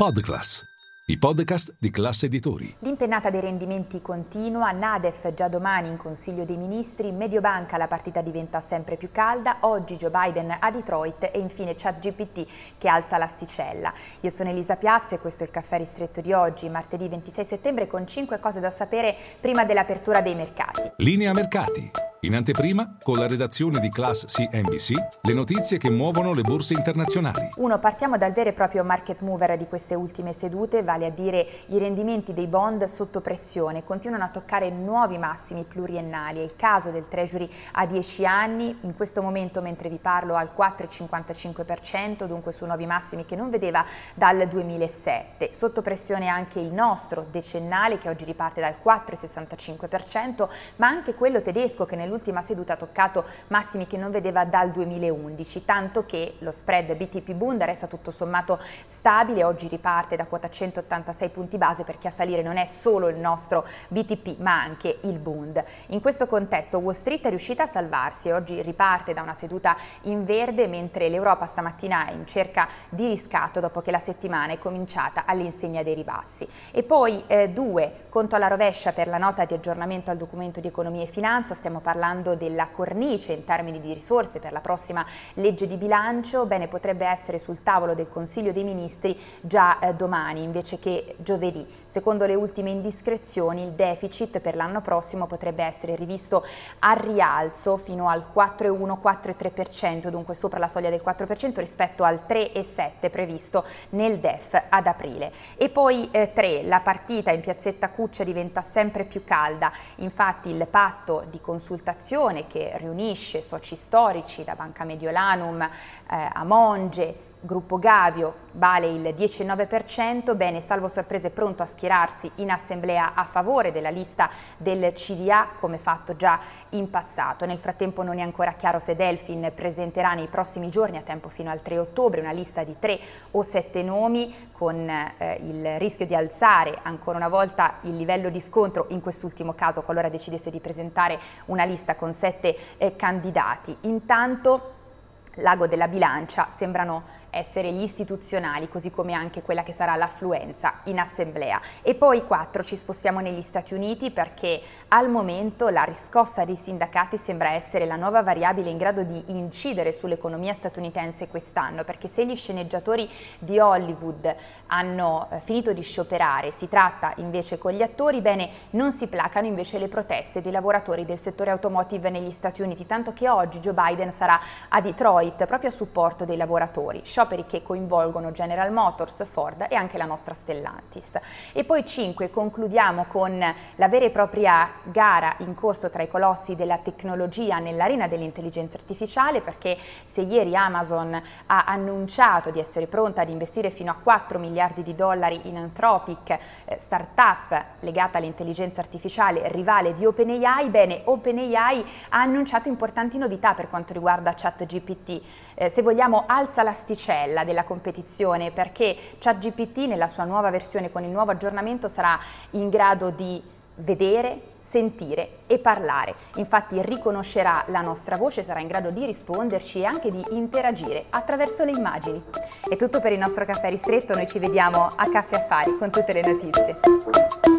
Podclass, i podcast di classe editori. L'impennata dei rendimenti continua, Nadef già domani in Consiglio dei Ministri, Mediobanca la partita diventa sempre più calda, oggi Joe Biden a Detroit e infine ChatGPT che alza l'asticella. Io sono Elisa Piazza e questo è il caffè ristretto di oggi, martedì 26 settembre con 5 cose da sapere prima dell'apertura dei mercati. Linea mercati. In anteprima, con la redazione di Class CNBC, le notizie che muovono le borse internazionali. Uno, partiamo dal vero e proprio market mover di queste ultime sedute, vale a dire i rendimenti dei bond sotto pressione. Continuano a toccare nuovi massimi pluriennali. È il caso del Treasury a 10 anni, in questo momento mentre vi parlo al 4,55%, dunque su nuovi massimi che non vedeva dal 2007. Sotto pressione anche il nostro decennale che oggi riparte dal 4,65%, ma anche quello tedesco che nel nell'ultima seduta ha toccato massimi che non vedeva dal 2011, tanto che lo spread BTP Bund resta tutto sommato stabile, oggi riparte da quota 186 punti base perché a salire non è solo il nostro BTP ma anche il Bund. In questo contesto Wall Street è riuscita a salvarsi e oggi riparte da una seduta in verde mentre l'Europa stamattina è in cerca di riscatto dopo che la settimana è cominciata all'insegna dei ribassi. E poi eh, due, conto alla rovescia per la nota di aggiornamento al documento di economia e finanza, stiamo parlando parlando della cornice in termini di risorse per la prossima legge di bilancio, bene potrebbe essere sul tavolo del Consiglio dei Ministri già eh, domani invece che giovedì. Secondo le ultime indiscrezioni il deficit per l'anno prossimo potrebbe essere rivisto a rialzo fino al 4,1-4,3%, dunque sopra la soglia del 4% rispetto al 3,7% previsto nel DEF ad aprile. E poi 3, eh, la partita in piazzetta Cuccia diventa sempre più calda, infatti il patto di consultazione consultazione che riunisce soci storici da Banca Mediolanum eh, a Monge, Gruppo Gavio vale il 10,9%, bene, salvo sorprese pronto a schierarsi in assemblea a favore della lista del CDA come fatto già in passato. Nel frattempo non è ancora chiaro se Delfin presenterà nei prossimi giorni, a tempo fino al 3 ottobre, una lista di 3 o 7 nomi con eh, il rischio di alzare ancora una volta il livello di scontro, in quest'ultimo caso qualora decidesse di presentare una lista con 7 eh, candidati. Intanto L'ago della bilancia sembrano essere gli istituzionali, così come anche quella che sarà l'affluenza in assemblea. E poi quattro ci spostiamo negli Stati Uniti perché al momento la riscossa dei sindacati sembra essere la nuova variabile in grado di incidere sull'economia statunitense quest'anno, perché se gli sceneggiatori di Hollywood hanno eh, finito di scioperare, si tratta invece con gli attori, bene, non si placano invece le proteste dei lavoratori del settore automotive negli Stati Uniti, tanto che oggi Joe Biden sarà a Detroit proprio a supporto dei lavoratori scioperi che coinvolgono General Motors, Ford e anche la nostra Stellantis. E poi 5 concludiamo con la vera e propria gara in corso tra i colossi della tecnologia nell'arena dell'intelligenza artificiale perché se ieri Amazon ha annunciato di essere pronta ad investire fino a 4 miliardi di dollari in Anthropic, eh, startup legata all'intelligenza artificiale rivale di OpenAI, bene OpenAI ha annunciato importanti novità per quanto riguarda ChatGPT. Eh, se vogliamo alza l'asticella l'asticella della competizione perché ChatGPT nella sua nuova versione con il nuovo aggiornamento sarà in grado di vedere, sentire e parlare. Infatti riconoscerà la nostra voce, sarà in grado di risponderci e anche di interagire attraverso le immagini. È tutto per il nostro caffè ristretto, noi ci vediamo a Caffè Affari con tutte le notizie.